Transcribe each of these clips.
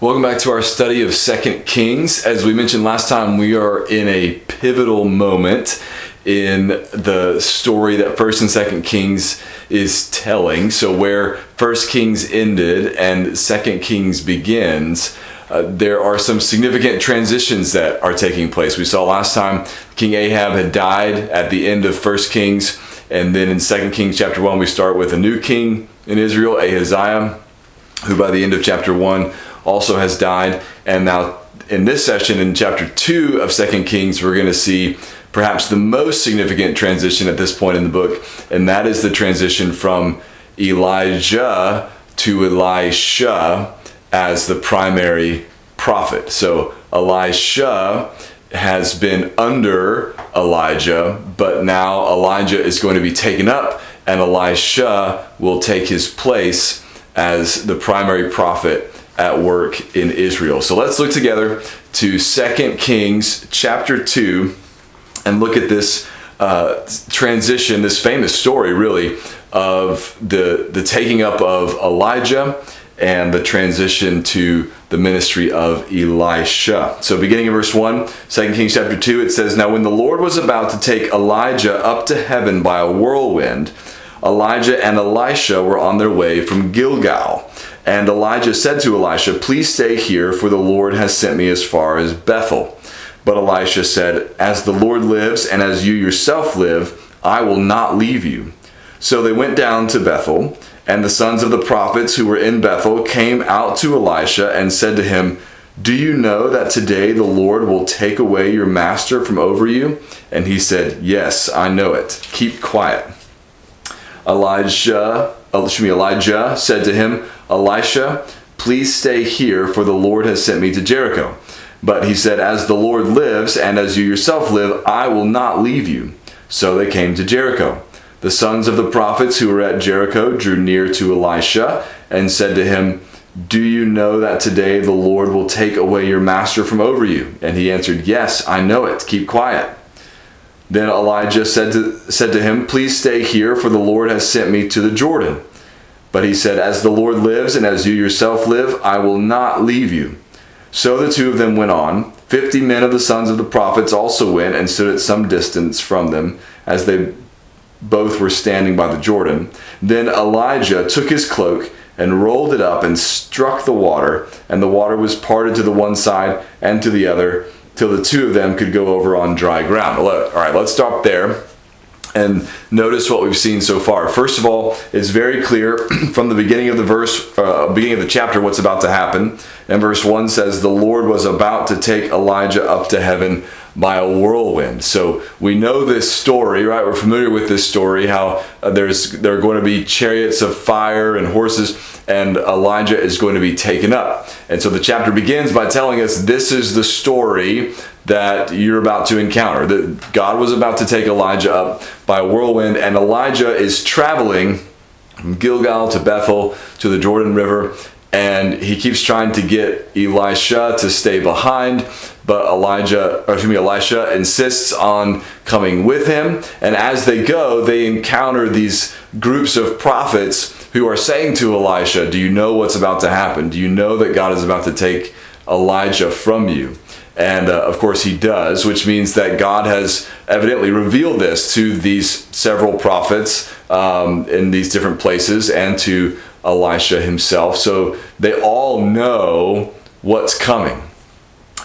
Welcome back to our study of Second Kings. As we mentioned last time, we are in a pivotal moment in the story that First and Second Kings is telling. So where First Kings ended and Second Kings begins, uh, there are some significant transitions that are taking place. We saw last time King Ahab had died at the end of First Kings, and then in Second Kings chapter one, we start with a new king in Israel, Ahaziah, who by the end of chapter one also has died. And now in this session, in chapter 2 of Second Kings, we're going to see perhaps the most significant transition at this point in the book, and that is the transition from Elijah to Elisha as the primary prophet. So Elisha has been under Elijah, but now Elijah is going to be taken up, and Elisha will take his place as the primary prophet at work in Israel. So let's look together to 2 Kings chapter 2 and look at this uh, transition, this famous story, really, of the, the taking up of Elijah and the transition to the ministry of Elisha. So, beginning in verse 1, 2 Kings chapter 2, it says, Now when the Lord was about to take Elijah up to heaven by a whirlwind, Elijah and Elisha were on their way from Gilgal. And Elijah said to Elisha, Please stay here, for the Lord has sent me as far as Bethel. But Elisha said, As the Lord lives, and as you yourself live, I will not leave you. So they went down to Bethel, and the sons of the prophets who were in Bethel came out to Elisha and said to him, Do you know that today the Lord will take away your master from over you? And he said, Yes, I know it. Keep quiet. Elijah, excuse me, Elijah said to him, Elisha, please stay here, for the Lord has sent me to Jericho. But he said, As the Lord lives, and as you yourself live, I will not leave you. So they came to Jericho. The sons of the prophets who were at Jericho drew near to Elisha and said to him, Do you know that today the Lord will take away your master from over you? And he answered, Yes, I know it. Keep quiet. Then Elijah said to, said to him, Please stay here, for the Lord has sent me to the Jordan. But he said, As the Lord lives, and as you yourself live, I will not leave you. So the two of them went on. Fifty men of the sons of the prophets also went and stood at some distance from them, as they both were standing by the Jordan. Then Elijah took his cloak and rolled it up and struck the water, and the water was parted to the one side and to the other, till the two of them could go over on dry ground. All right, let's stop there and notice what we've seen so far. First of all, it's very clear from the beginning of the verse, uh, beginning of the chapter, what's about to happen. And verse 1 says, The Lord was about to take Elijah up to heaven by a whirlwind. So we know this story, right? We're familiar with this story how uh, there's there are going to be chariots of fire and horses and Elijah is going to be taken up. And so the chapter begins by telling us this is the story that you're about to encounter. That God was about to take Elijah up by a whirlwind and Elijah is traveling from Gilgal to Bethel to the Jordan River and he keeps trying to get Elisha to stay behind, but Elijah, or excuse me, Elisha insists on coming with him. And as they go, they encounter these groups of prophets who are saying to Elisha, Do you know what's about to happen? Do you know that God is about to take Elijah from you? And uh, of course, he does, which means that God has evidently revealed this to these several prophets um, in these different places and to Elisha himself. So they all know what's coming.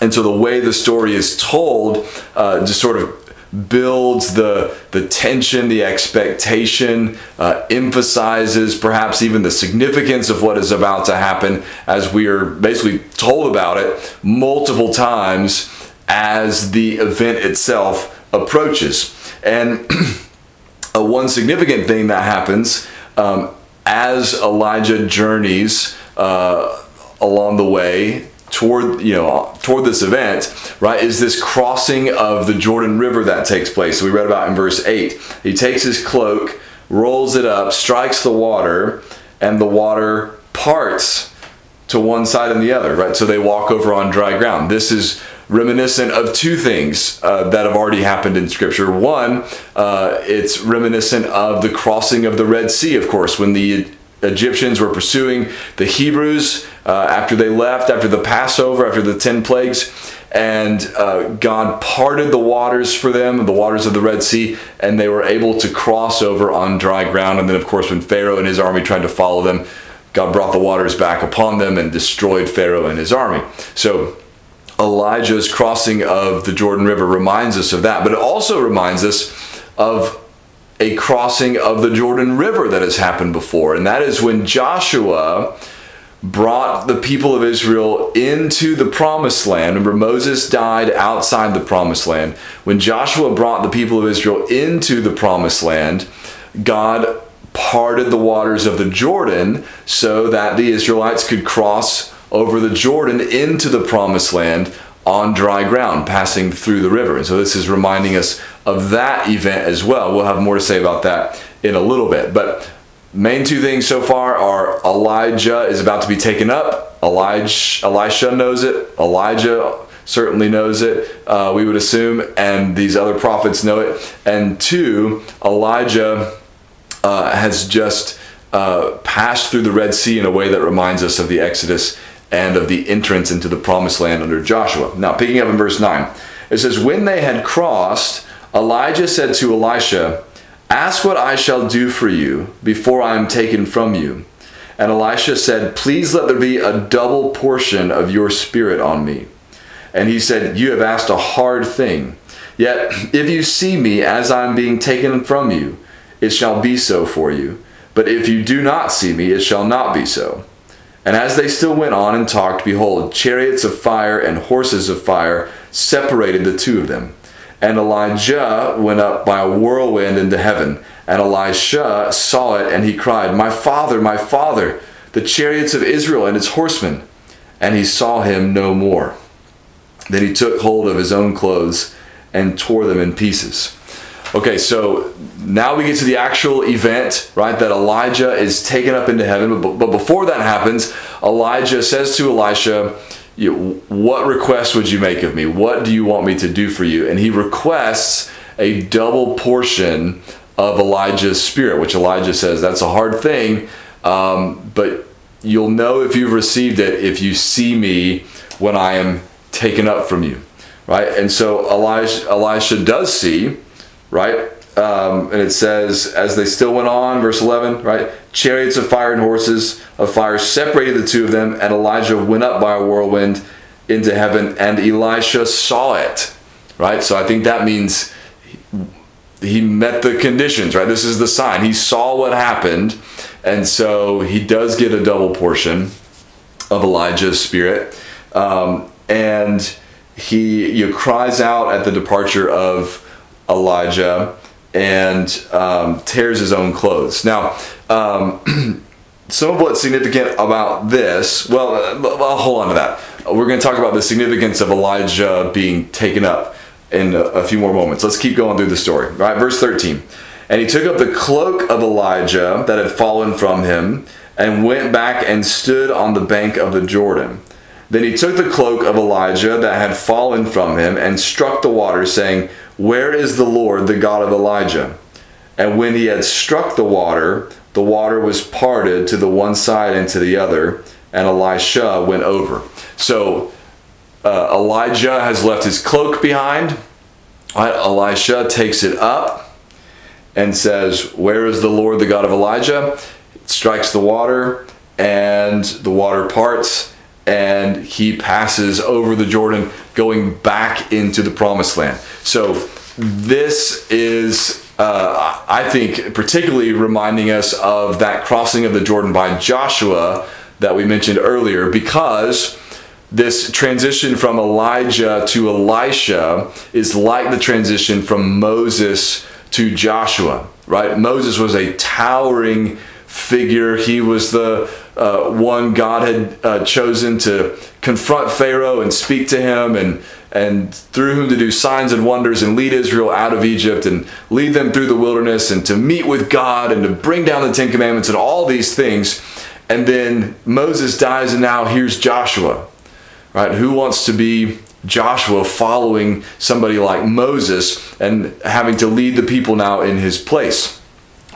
And so the way the story is told uh, just sort of builds the, the tension, the expectation, uh, emphasizes perhaps even the significance of what is about to happen as we are basically told about it multiple times as the event itself approaches. And uh, one significant thing that happens um, as Elijah journeys uh, along the way toward you know toward this event right is this crossing of the jordan river that takes place. So we read about in verse 8 he takes his cloak rolls it up strikes the water and the water parts to one side and the other right? So they walk over on dry ground. This is reminiscent of two things uh, that have already happened in Scripture. One, uh, it's reminiscent of the crossing of the Red Sea, of course, when the Egyptians were pursuing the Hebrews uh, after they left, after the Passover, after the 10 plagues. And uh, God parted the waters for them, the waters of the Red Sea, and they were able to cross over on dry ground. And then, of course, when Pharaoh and his army tried to follow them, God brought the waters back upon them and destroyed Pharaoh and his army. So, Elijah's crossing of the Jordan River reminds us of that, but it also reminds us of a crossing of the Jordan River that has happened before, and that is when Joshua brought the people of Israel into the promised land. Remember, Moses died outside the promised land. When Joshua brought the people of Israel into the promised land, God parted the waters of the Jordan so that the Israelites could cross over the Jordan into the promised land on dry ground, passing through the river. And so this is reminding us of that event as well. We'll have more to say about that in a little bit. But main two things so far are Elijah is about to be taken up. Elijah, Elisha knows it. Elijah certainly knows it, uh, we would assume, and these other prophets know it. And two, Elijah uh, has just uh, passed through the Red Sea in a way that reminds us of the Exodus and of the entrance into the promised land under Joshua. Now, picking up in verse 9, it says, When they had crossed, Elijah said to Elisha, Ask what I shall do for you before I am taken from you. And Elisha said, Please let there be a double portion of your spirit on me. And he said, You have asked a hard thing. Yet, if you see me as I am being taken from you, it shall be so for you. But if you do not see me, it shall not be so. And as they still went on and talked, behold, chariots of fire and horses of fire separated the two of them. And Elijah went up by a whirlwind into heaven. And Elisha saw it, and he cried, My father, my father, the chariots of Israel and its horsemen. And he saw him no more. Then he took hold of his own clothes and tore them in pieces. Okay, so now we get to the actual event, right? That Elijah is taken up into heaven. But, but before that happens, Elijah says to Elisha, What request would you make of me? What do you want me to do for you? And he requests a double portion of Elijah's spirit, which Elijah says that's a hard thing, um, but you'll know if you've received it if you see me when I am taken up from you, right? And so Elijah, Elisha does see right? Um, and it says, as they still went on, verse 11, right? Chariots of fire and horses of fire separated the two of them, and Elijah went up by a whirlwind into heaven, and Elisha saw it, right? So I think that means he met the conditions, right? This is the sign. He saw what happened, and so he does get a double portion of Elijah's spirit. Um, and he, he cries out at the departure of Elijah and um, tears his own clothes. Now, um, some of what's significant about this, well, I'll hold on to that. We're going to talk about the significance of Elijah being taken up in a, a few more moments. Let's keep going through the story. Right, verse 13. And he took up the cloak of Elijah that had fallen from him and went back and stood on the bank of the Jordan. Then he took the cloak of Elijah that had fallen from him and struck the water, saying, where is the Lord, the God of Elijah? And when he had struck the water, the water was parted to the one side and to the other, and Elisha went over. So uh, Elijah has left his cloak behind. Elisha takes it up and says, Where is the Lord, the God of Elijah? It strikes the water, and the water parts, and he passes over the Jordan, going back into the promised land. So this is, uh, I think, particularly reminding us of that crossing of the Jordan by Joshua that we mentioned earlier, because this transition from Elijah to Elisha is like the transition from Moses to Joshua, right? Moses was a towering figure. He was the uh, one God had uh, chosen to confront Pharaoh and speak to him and and through whom to do signs and wonders and lead Israel out of Egypt and lead them through the wilderness and to meet with God and to bring down the Ten Commandments and all these things. And then Moses dies, and now here's Joshua, right? Who wants to be Joshua following somebody like Moses and having to lead the people now in his place?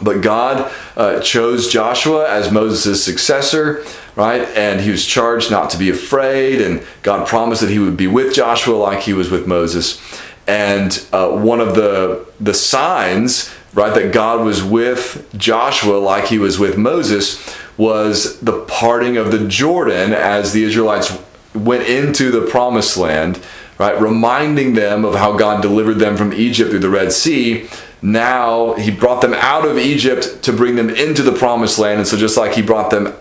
But God uh, chose Joshua as Moses' successor, right? And he was charged not to be afraid, and God promised that he would be with Joshua like he was with Moses. And uh, one of the the signs, right, that God was with Joshua like he was with Moses was the parting of the Jordan as the Israelites went into the promised land, right, reminding them of how God delivered them from Egypt through the Red Sea now he brought them out of Egypt to bring them into the promised land. And so, just like he brought them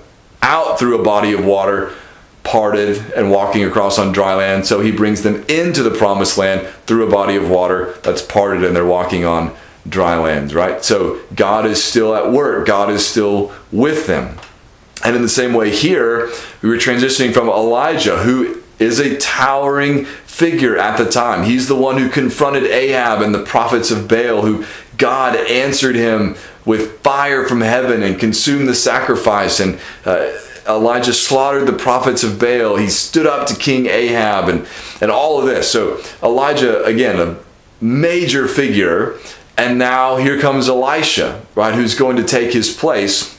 out through a body of water, parted and walking across on dry land, so he brings them into the promised land through a body of water that's parted and they're walking on dry lands, right? So, God is still at work, God is still with them. And in the same way, here, we were transitioning from Elijah, who is a towering figure at the time. He's the one who confronted Ahab and the prophets of Baal, who God answered him with fire from heaven and consumed the sacrifice. And uh, Elijah slaughtered the prophets of Baal. He stood up to King Ahab and, and all of this. So, Elijah, again, a major figure. And now here comes Elisha, right, who's going to take his place.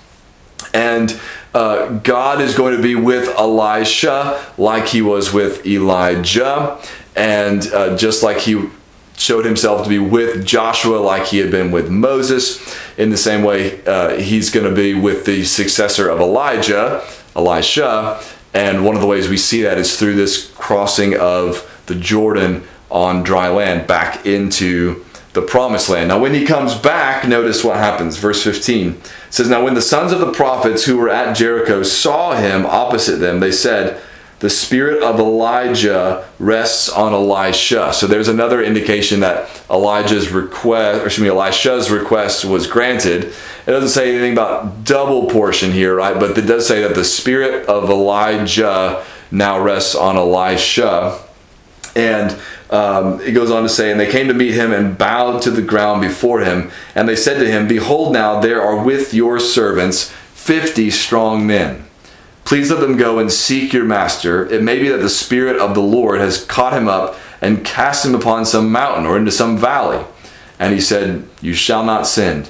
And uh, God is going to be with Elisha like he was with Elijah, and uh, just like he showed himself to be with Joshua like he had been with Moses. In the same way, uh, he's going to be with the successor of Elijah, Elisha. And one of the ways we see that is through this crossing of the Jordan on dry land back into the promised land. Now, when he comes back, notice what happens. Verse 15 says, Now, when the sons of the prophets who were at Jericho saw him opposite them, they said, The spirit of Elijah rests on Elisha. So there's another indication that Elijah's request, or excuse me, Elisha's request was granted. It doesn't say anything about double portion here, right? But it does say that the spirit of Elijah now rests on Elisha. And um, it goes on to say, and they came to meet him and bowed to the ground before him. And they said to him, Behold, now there are with your servants fifty strong men. Please let them go and seek your master. It may be that the Spirit of the Lord has caught him up and cast him upon some mountain or into some valley. And he said, You shall not sin.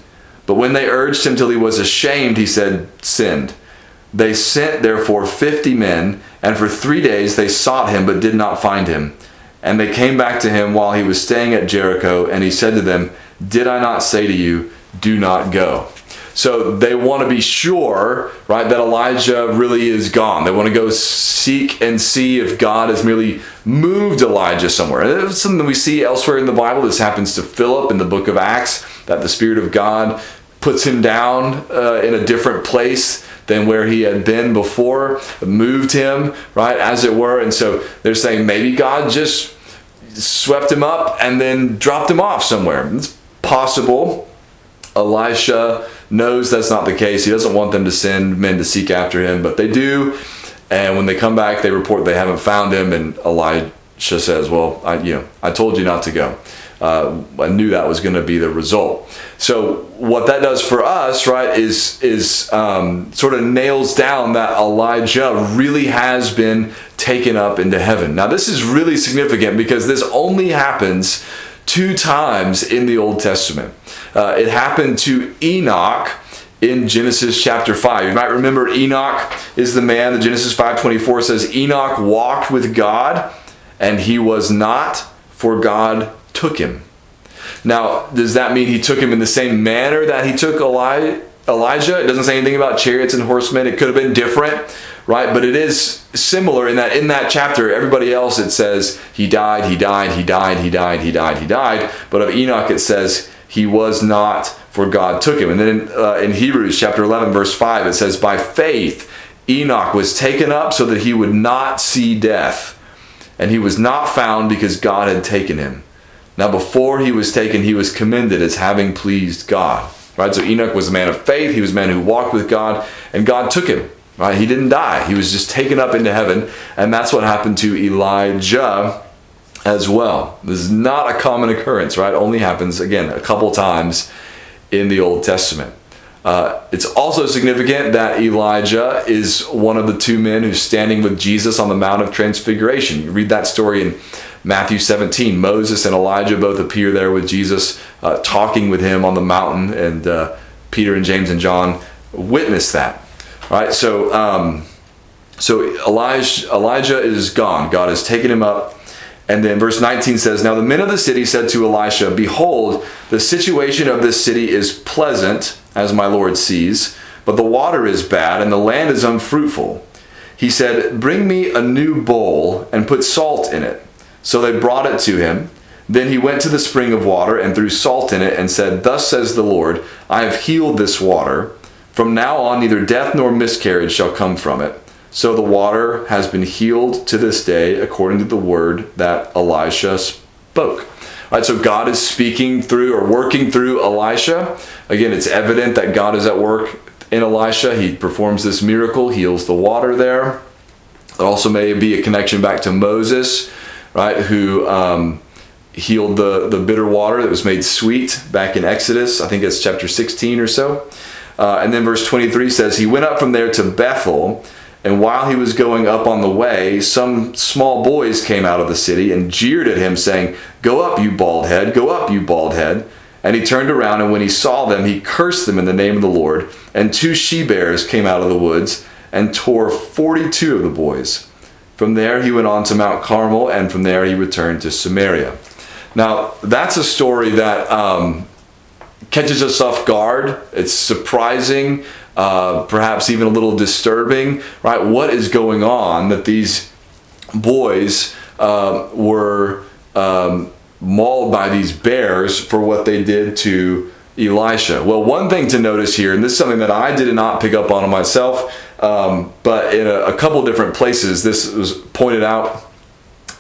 But when they urged him till he was ashamed, he said, Sinned. They sent therefore fifty men, and for three days they sought him, but did not find him. And they came back to him while he was staying at Jericho, and he said to them, Did I not say to you, do not go? So they want to be sure, right, that Elijah really is gone. They want to go seek and see if God has merely moved Elijah somewhere. And it's something we see elsewhere in the Bible. This happens to Philip in the book of Acts, that the Spirit of God puts him down uh, in a different place than where he had been before, moved him, right, as it were. And so they're saying maybe God just swept him up and then dropped him off somewhere. It's possible. Elisha knows that's not the case. He doesn't want them to send men to seek after him, but they do. And when they come back, they report they haven't found him. And Elisha says, "Well, I, you know, I told you not to go." Uh, I knew that was going to be the result. So what that does for us, right, is is um, sort of nails down that Elijah really has been taken up into heaven. Now this is really significant because this only happens two times in the Old Testament. Uh, it happened to Enoch in Genesis chapter 5. You might remember Enoch is the man, the Genesis 5:24 says Enoch walked with God and he was not for God took him. Now, does that mean he took him in the same manner that he took Eli- Elijah? It doesn't say anything about chariots and horsemen. It could have been different, right? But it is similar in that in that chapter, everybody else it says he died, he died, he died, he died, he died, he died. But of Enoch it says he was not, for God took him. And then in, uh, in Hebrews chapter 11, verse 5, it says, By faith Enoch was taken up so that he would not see death. And he was not found because God had taken him. Now, before he was taken, he was commended as having pleased God. Right? So Enoch was a man of faith. He was a man who walked with God, and God took him. Right? He didn't die. He was just taken up into heaven, and that's what happened to Elijah as well. This is not a common occurrence, right? Only happens again a couple times in the Old Testament. Uh, it's also significant that Elijah is one of the two men who's standing with Jesus on the Mount of Transfiguration. You read that story in Matthew 17, Moses and Elijah both appear there with Jesus, uh, talking with him on the mountain, and uh, Peter and James and John witness that. All right, so um, so Elijah, Elijah is gone. God has taken him up. And then verse 19 says, Now the men of the city said to Elisha, Behold, the situation of this city is pleasant, as my Lord sees, but the water is bad, and the land is unfruitful. He said, Bring me a new bowl and put salt in it. So they brought it to him. Then he went to the spring of water and threw salt in it and said, Thus says the Lord, I have healed this water. From now on, neither death nor miscarriage shall come from it. So the water has been healed to this day, according to the word that Elisha spoke. All right, so God is speaking through or working through Elisha. Again, it's evident that God is at work in Elisha. He performs this miracle, heals the water there. There also may be a connection back to Moses, right, who um, healed the, the bitter water that was made sweet back in Exodus. I think it's chapter 16 or so. Uh, and then verse 23 says, He went up from there to Bethel and while he was going up on the way, some small boys came out of the city and jeered at him, saying, Go up, you bald head, go up, you bald head. And he turned around, and when he saw them, he cursed them in the name of the Lord. And two she bears came out of the woods and tore 42 of the boys. From there, he went on to Mount Carmel, and from there, he returned to Samaria. Now, that's a story that um, catches us off guard. It's surprising uh, perhaps even a little disturbing, right? What is going on that these boys uh, were um, mauled by these bears for what they did to Elisha? Well, one thing to notice here, and this is something that I did not pick up on myself, um, but in a, a couple different places, this was pointed out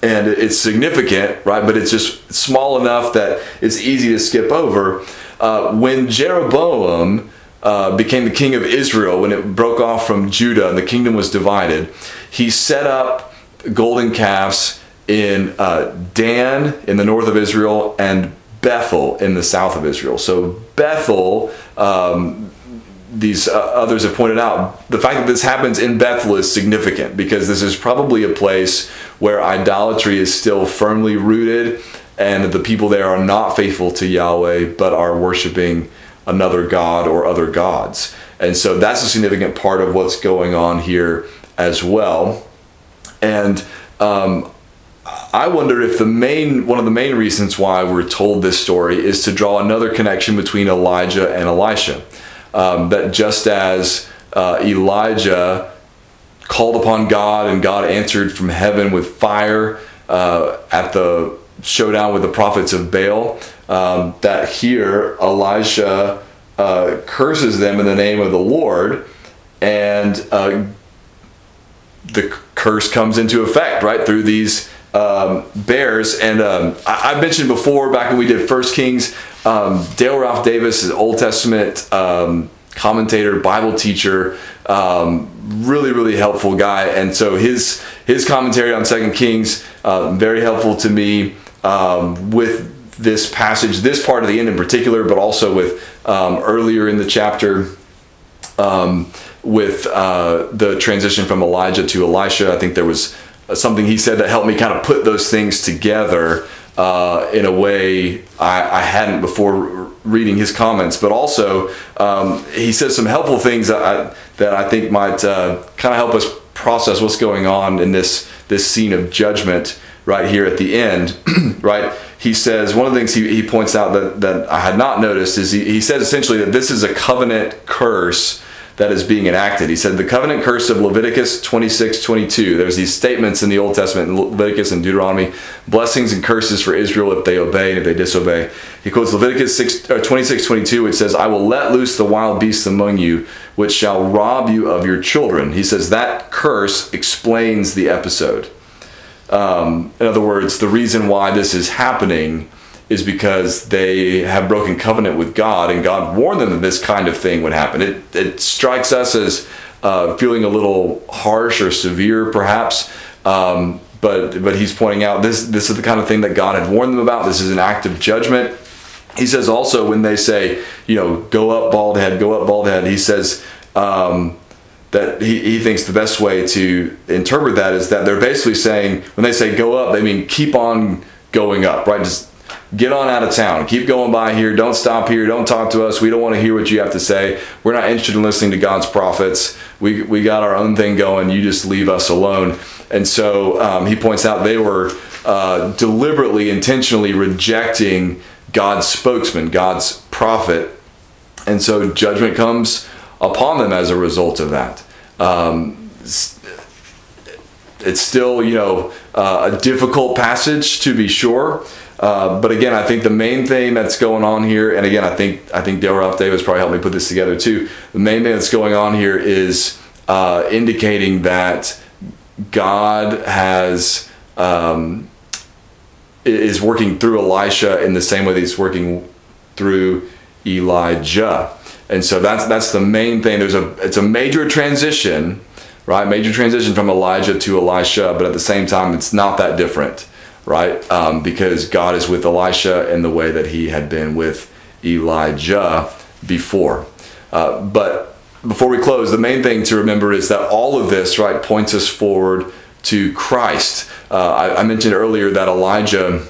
and it's significant, right? But it's just small enough that it's easy to skip over. Uh, when Jeroboam uh, became the king of Israel, when it broke off from Judah and the kingdom was divided, he set up golden calves in uh, Dan in the north of Israel and Bethel in the south of Israel. So Bethel, um, these uh, others have pointed out, the fact that this happens in Bethel is significant because this is probably a place where idolatry is still firmly rooted and the people there are not faithful to Yahweh but are worshiping another god or other gods. And so that's a significant part of what's going on here as well. And um, I wonder if the main one of the main reasons why we're told this story is to draw another connection between Elijah and Elisha. Um, that just as uh, Elijah called upon God and God answered from heaven with fire uh, at the showdown with the prophets of Baal, um, that here Elisha uh, curses them in the name of the Lord, and uh, the curse comes into effect right through these um, bears. And um, I, I, mentioned before back when we did First Kings, um, Dale Ralph Davis is Old Testament um, commentator, Bible teacher, um, really really helpful guy. And so his his commentary on Second Kings uh, very helpful to me um, with this passage, this part of the end in particular, but also with earlier in the chapter with uh, the transition from Elijah to Elisha. I think there was something he said that helped me kind of put those things together uh, in a way I, I, hadn't before reading his comments. But also, um, he says some helpful things that I, that I think might uh, kind of help us process what's going on in this this scene of judgment right here at the end, right? He says one of the things he, he points out that, that I had not noticed is he, he essentially that this is a covenant curse that is being enacted. He said the covenant curse of Leviticus 26, 22. There's these statements in the Old Testament, in Leviticus and Deuteronomy, blessings and curses for Israel if they obey and if they disobey. He quotes Leviticus 6, uh, 26, 22, which says, I will let loose the wild beasts among you, which shall rob you of your children. He says that curse explains the episode. Um, in other words, the reason why this is happening is because they have broken covenant with God, and God warned them that this kind of thing would happen. It, it strikes us as uh, feeling a little harsh or severe, perhaps. Um, but but he's pointing out this this is the kind of thing that God had warned them about. This is an act of judgment. He says also when they say, you know, go up bald head, go up bald head. He says. Um, that he, he thinks the best way to interpret that is that they're basically saying when they say go up they mean keep on going up right just get on out of town. Keep going by here. Don't stop here. Don't talk to us. We don't want to hear what you have to say. We're not interested in listening to God's prophets. We, we got our own thing going. You just leave us alone. And so um, he points out they were uh, deliberately, intentionally rejecting God's spokesman, God's prophet. And so judgment comes upon them as a result of that. Um, it's still, you know, uh, a difficult passage to be sure. Uh, but again, I think the main thing that's going on here, and again, I think I think Dale Ralph Davis probably helped me put this together too. The main thing that's going on here is uh, indicating that God has um, is working through Elisha in the same way that He's working through Elijah, and so that's that's the main thing. There's a it's a major transition, right? Major transition from Elijah to Elisha, but at the same time, it's not that different right? Um, because God is with Elisha in the way that he had been with Elijah before. Uh, but before we close, the main thing to remember is that all of this, right, points us forward to Christ. Uh, I, I, mentioned earlier that Elijah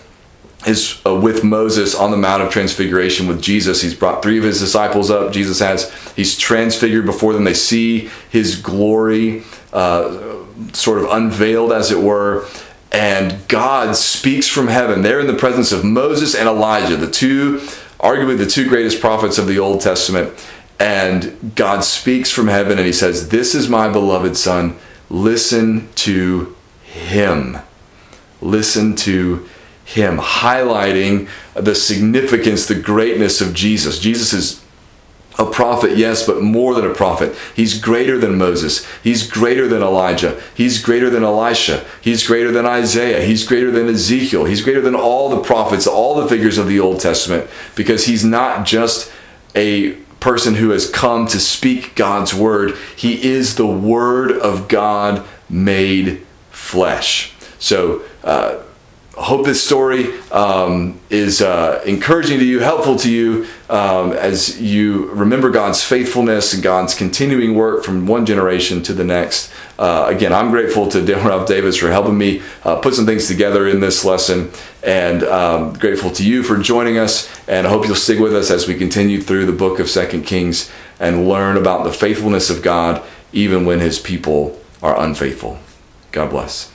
is uh, with Moses on the Mount of Transfiguration with Jesus. He's brought three of his disciples up. Jesus has, he's transfigured before them. They see his glory uh, sort of unveiled, as it were and God speaks from heaven. They're in the presence of Moses and Elijah, the two, arguably the two greatest prophets of the Old Testament. And God speaks from heaven and he says, This is my beloved Son. Listen to him. Listen to him, highlighting the significance, the greatness of Jesus. Jesus is a prophet, yes, but more than a prophet. He's greater than Moses. He's greater than Elijah. He's greater than Elisha. He's greater than Isaiah. He's greater than Ezekiel. He's greater than all the prophets, all the figures of the Old Testament, because he's not just a person who has come to speak God's word. He is the word of God made flesh. So, uh, hope this story um, is uh, encouraging to you, helpful to you um, as you remember God's faithfulness and God's continuing work from one generation to the next. Uh, again, I'm grateful to Dale Ralph Davis for helping me uh, put some things together in this lesson, and um, grateful to you for joining us. And I hope you'll stick with us as we continue through the book of Second Kings and learn about the faithfulness of God, even when His people are unfaithful. God bless.